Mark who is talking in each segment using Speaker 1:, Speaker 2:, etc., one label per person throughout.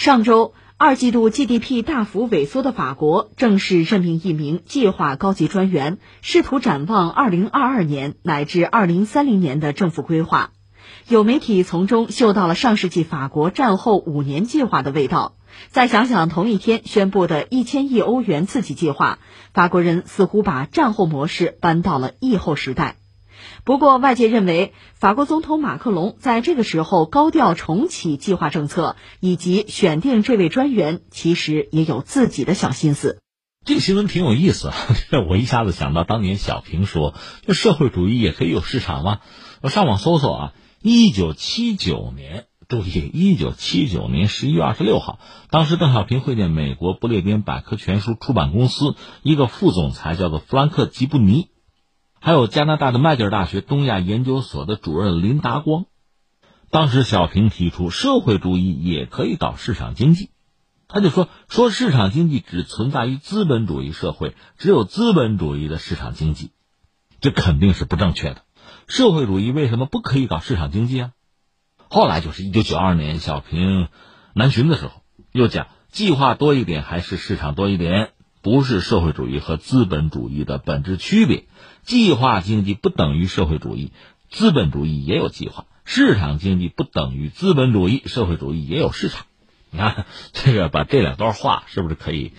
Speaker 1: 上周，二季度 GDP 大幅萎缩的法国正式任命一名计划高级专员，试图展望2022年乃至2030年的政府规划。有媒体从中嗅到了上世纪法国战后五年计划的味道。再想想同一天宣布的一千亿欧元刺激计划，法国人似乎把战后模式搬到了疫后时代。不过，外界认为法国总统马克龙在这个时候高调重启计划政策，以及选定这位专员，其实也有自己的小心思。
Speaker 2: 这个新闻挺有意思，我一下子想到当年小平说：“就社会主义也可以有市场吗？”我上网搜搜啊，一九七九年，注意，一九七九年十一月二十六号，当时邓小平会见美国不列颠百科全书出版公司一个副总裁，叫做弗兰克吉布尼。还有加拿大的麦吉尔大学东亚研究所的主任林达光，当时小平提出社会主义也可以搞市场经济，他就说说市场经济只存在于资本主义社会，只有资本主义的市场经济，这肯定是不正确的。社会主义为什么不可以搞市场经济啊？后来就是一九九二年小平南巡的时候，又讲计划多一点还是市场多一点，不是社会主义和资本主义的本质区别。计划经济不等于社会主义，资本主义也有计划；市场经济不等于资本主义，社会主义也有市场。你看，这个把这两段话是不是可以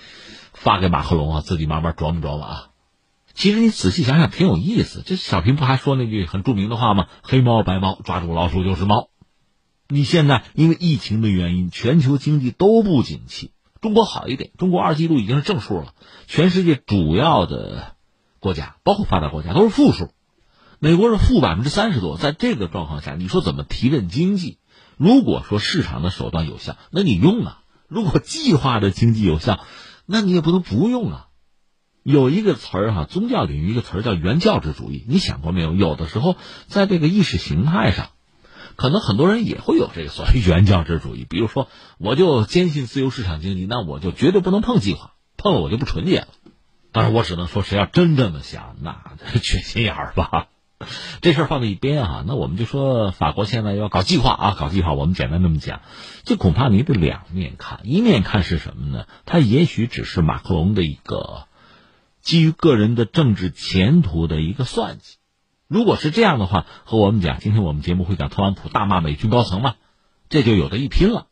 Speaker 2: 发给马克龙啊？自己慢慢琢磨琢磨啊。其实你仔细想想，挺有意思。这小平不还说那句很著名的话吗？“黑猫白猫，抓住老鼠就是猫。”你现在因为疫情的原因，全球经济都不景气，中国好一点，中国二季度已经是正数了。全世界主要的。国家包括发达国家都是负数，美国是负百分之三十多。在这个状况下，你说怎么提振经济？如果说市场的手段有效，那你用啊；如果计划的经济有效，那你也不能不用啊。有一个词儿哈，宗教领域一个词儿叫原教旨主义。你想过没有？有的时候在这个意识形态上，可能很多人也会有这个所谓 原教旨主义。比如说，我就坚信自由市场经济，那我就绝对不能碰计划，碰了我就不纯洁了。当然，我只能说，谁要真这么想，那 缺心眼儿吧。这事儿放在一边啊，那我们就说法国现在要搞计划啊，搞计划。我们简单这么讲，这恐怕你得两面看。一面看是什么呢？它也许只是马克龙的一个基于个人的政治前途的一个算计。如果是这样的话，和我们讲，今天我们节目会讲特朗普大骂美军高层嘛，这就有的一拼了。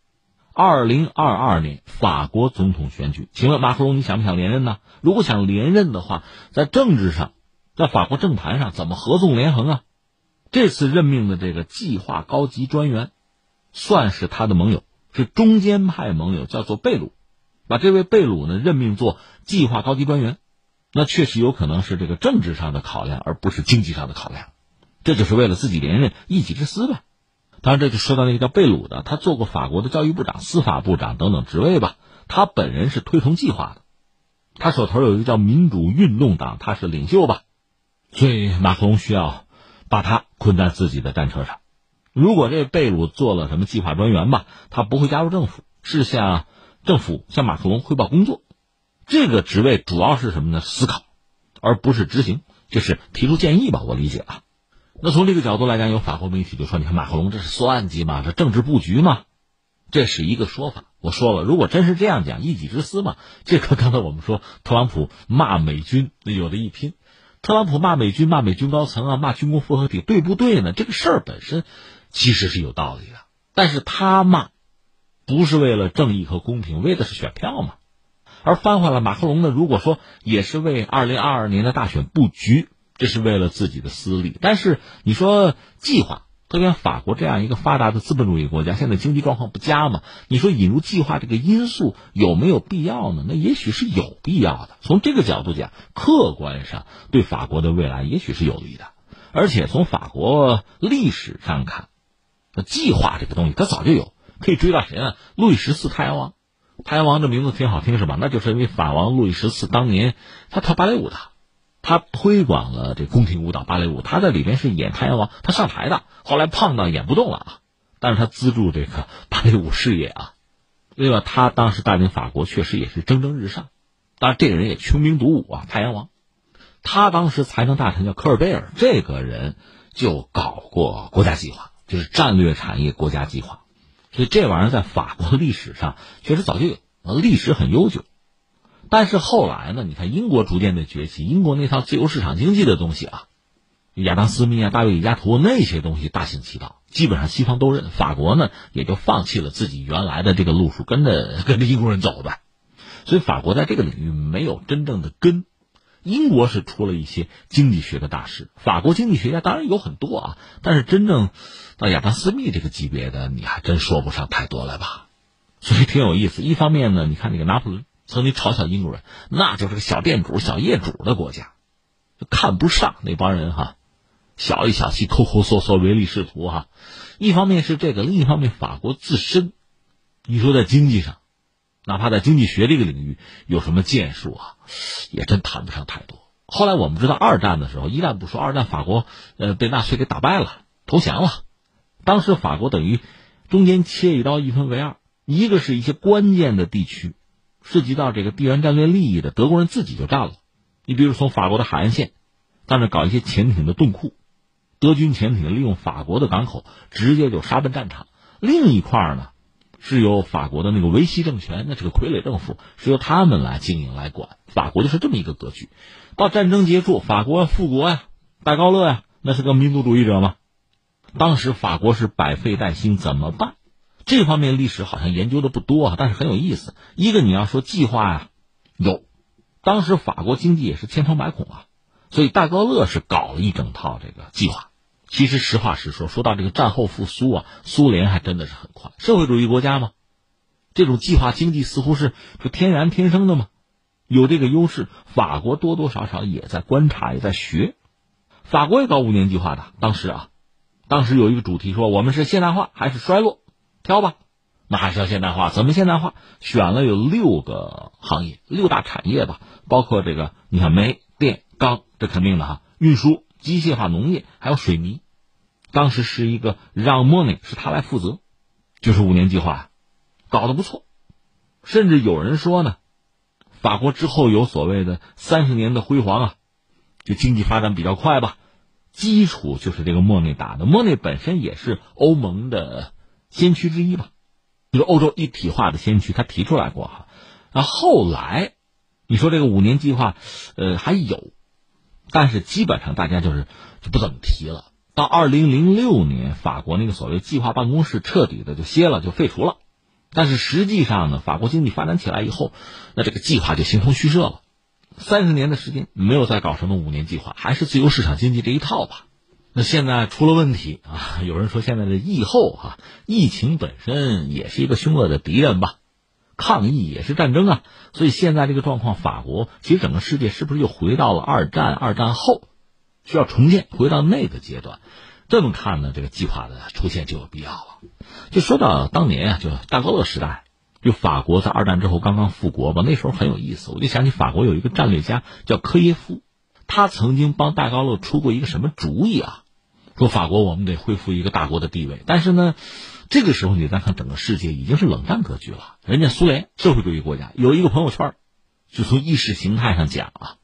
Speaker 2: 二零二二年法国总统选举，请问马克龙，你想不想连任呢？如果想连任的话，在政治上，在法国政坛上怎么合纵连横啊？这次任命的这个计划高级专员，算是他的盟友，是中间派盟友，叫做贝鲁，把这位贝鲁呢任命做计划高级专员，那确实有可能是这个政治上的考量，而不是经济上的考量，这就是为了自己连任一己之私呗。当然，这就说到那个叫贝鲁的，他做过法国的教育部长、司法部长等等职位吧。他本人是推崇计划的，他手头有一个叫民主运动党，他是领袖吧。所以马克龙需要把他困在自己的战车上。如果这贝鲁做了什么计划专员吧，他不会加入政府，是向政府向马克龙汇报工作。这个职位主要是什么呢？思考，而不是执行，就是提出建议吧。我理解啊。那从这个角度来讲，有法国媒体就说：“你看马克龙这是算计嘛，这政治布局嘛，这是一个说法。”我说了，如果真是这样讲，一己之私嘛，这和刚才我们说特朗普骂美军那有的一拼，特朗普骂美军、骂美军高层啊、骂军工复合体，对不对呢？这个事儿本身其实是有道理的，但是他骂不是为了正义和公平，为的是选票嘛。而翻回来，马克龙呢，如果说也是为二零二二年的大选布局。这是为了自己的私利，但是你说计划，特别法国这样一个发达的资本主义国家，现在经济状况不佳嘛？你说引入计划这个因素有没有必要呢？那也许是有必要的。从这个角度讲，客观上对法国的未来也许是有利的。而且从法国历史上看，计划这个东西它早就有，可以追到谁呢？路易十四太阳王，太阳王这名字挺好听是吧？那就是因为法王路易十四当年他跳芭蕾舞的。他推广了这宫廷舞蹈芭蕾舞，他在里边是演太阳王，他上台的。后来胖到演不动了啊，但是他资助这个芭蕾舞事业啊。另外，他当时带领法国确实也是蒸蒸日上。当然，这个人也穷兵黩武啊，太阳王。他当时财政大臣叫科尔贝尔，这个人就搞过国家计划，就是战略产业国家计划。所以这玩意儿在法国历史上确实早就有，历史很悠久。但是后来呢，你看英国逐渐的崛起，英国那套自由市场经济的东西啊，亚当·斯密啊、大卫·李嘉图那些东西大行其道，基本上西方都认，法国呢也就放弃了自己原来的这个路数，跟着跟着英国人走呗。所以法国在这个领域没有真正的根。英国是出了一些经济学的大师，法国经济学家当然有很多啊，但是真正到亚当·斯密这个级别的，你还真说不上太多了吧？所以挺有意思。一方面呢，你看那个拿破仑。曾经嘲笑英国人，那就是个小店主、小业主的国家，就看不上那帮人哈，小里小气、抠抠缩缩、唯利是图哈。一方面是这个，另一方面法国自身，你说在经济上，哪怕在经济学这个领域有什么建树啊，也真谈不上太多。后来我们知道，二战的时候，一战不说，二战法国呃被纳粹给打败了，投降了。当时法国等于中间切一刀，一分为二，一个是一些关键的地区。涉及到这个地缘战略利益的，德国人自己就占了。你比如从法国的海岸线，在那搞一些潜艇的洞库，德军潜艇利用法国的港口直接就杀奔战场。另一块呢，是由法国的那个维希政权，那是个傀儡政府，是由他们来经营来管。法国就是这么一个格局。到战争结束，法国复国呀，戴高乐呀，那是个民族主义者嘛。当时法国是百废待兴，怎么办？这方面历史好像研究的不多啊，但是很有意思。一个你要说计划呀，有，当时法国经济也是千疮百孔啊，所以戴高乐是搞了一整套这个计划。其实实话实说，说到这个战后复苏啊，苏联还真的是很快。社会主义国家嘛，这种计划经济似乎是是天然天生的嘛，有这个优势。法国多多少少也在观察，也在学。法国也搞五年计划的，当时啊，当时有一个主题说，我们是现代化还是衰落？挑吧，那还是要现代化。怎么现代化？选了有六个行业，六大产业吧，包括这个，你看煤、电、钢，这肯定的哈。运输、机械化、农业，还有水泥。当时是一个让莫内是他来负责，就是五年计划，搞得不错。甚至有人说呢，法国之后有所谓的三十年的辉煌啊，就经济发展比较快吧。基础就是这个莫内打的，莫内本身也是欧盟的。先驱之一吧，就是欧洲一体化的先驱，他提出来过哈。那后来，你说这个五年计划，呃，还有，但是基本上大家就是就不怎么提了。到二零零六年，法国那个所谓计划办公室彻底的就歇了，就废除了。但是实际上呢，法国经济发展起来以后，那这个计划就形同虚设了。三十年的时间没有再搞什么五年计划，还是自由市场经济这一套吧。那现在出了问题啊！有人说现在的疫后啊，疫情本身也是一个凶恶的敌人吧，抗议也是战争啊。所以现在这个状况，法国其实整个世界是不是又回到了二战？二战后需要重建，回到那个阶段。这么看呢，这个计划的出现就有必要了。就说到当年啊，就大高乐时代，就法国在二战之后刚刚复国吧，那时候很有意思。我就想起法国有一个战略家叫科耶夫，他曾经帮戴高乐出过一个什么主意啊？说法国，我们得恢复一个大国的地位，但是呢，这个时候你再看整个世界已经是冷战格局了。人家苏联社会主义国家有一个朋友圈，就从意识形态上讲啊，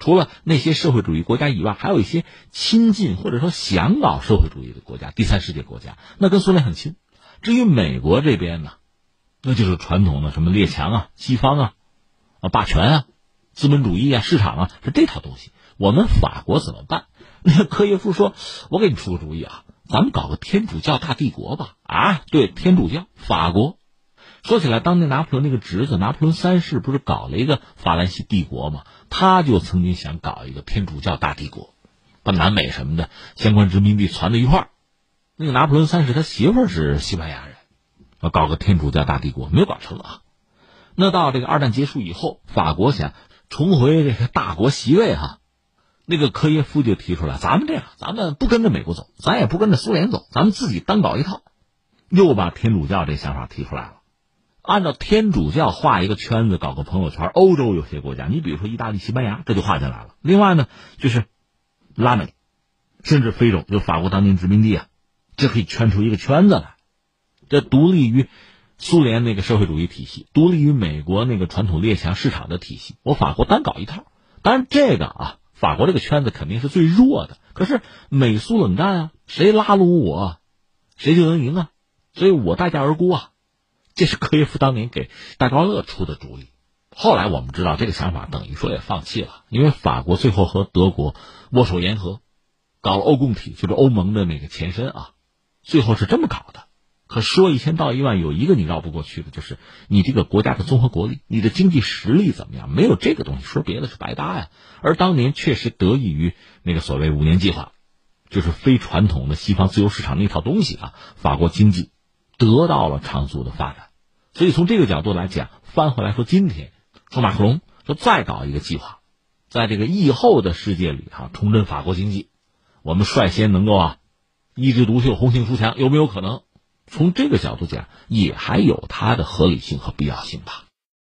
Speaker 2: 除了那些社会主义国家以外，还有一些亲近或者说想搞社会主义的国家，第三世界国家，那跟苏联很亲。至于美国这边呢，那就是传统的什么列强啊、西方啊、啊霸权啊、资本主义啊、市场啊，是这套东西。我们法国怎么办？那科耶夫说：“我给你出个主意啊，咱们搞个天主教大帝国吧！啊，对，天主教，法国。说起来，当年拿破仑那个侄子拿破仑三世不是搞了一个法兰西帝国吗？他就曾经想搞一个天主教大帝国，把南美什么的相关殖民地攒在一块儿。那个拿破仑三世他媳妇儿是西班牙人，要搞个天主教大帝国，没有搞成啊。那到这个二战结束以后，法国想重回这个大国席位哈。”那个科耶夫就提出来，咱们这样，咱们不跟着美国走，咱也不跟着苏联走，咱们自己单搞一套，又把天主教这想法提出来了。按照天主教画一个圈子，搞个朋友圈，欧洲有些国家，你比如说意大利、西班牙，这就画进来了。另外呢，就是拉美，甚至非洲，就法国当年殖民地啊，这可以圈出一个圈子来。这独立于苏联那个社会主义体系，独立于美国那个传统列强市场的体系，我法国单搞一套。当然，这个啊。法国这个圈子肯定是最弱的，可是美苏冷战啊，谁拉拢我，谁就能赢啊。所以我待价而沽啊，这是科耶夫当年给戴高乐出的主意。后来我们知道这个想法等于说也放弃了，因为法国最后和德国握手言和，搞了欧共体，就是欧盟的那个前身啊，最后是这么搞的。可说一千道一万，有一个你绕不过去的，就是你这个国家的综合国力，你的经济实力怎么样？没有这个东西，说别的是白搭呀。而当年确实得益于那个所谓五年计划，就是非传统的西方自由市场那套东西啊，法国经济得到了长足的发展。所以从这个角度来讲，翻回来说，今天说马克龙说再搞一个计划，在这个疫后的世界里哈，重振法国经济，我们率先能够啊一枝独秀、红杏出墙，有没有可能？从这个角度讲，也还有它的合理性和必要性吧。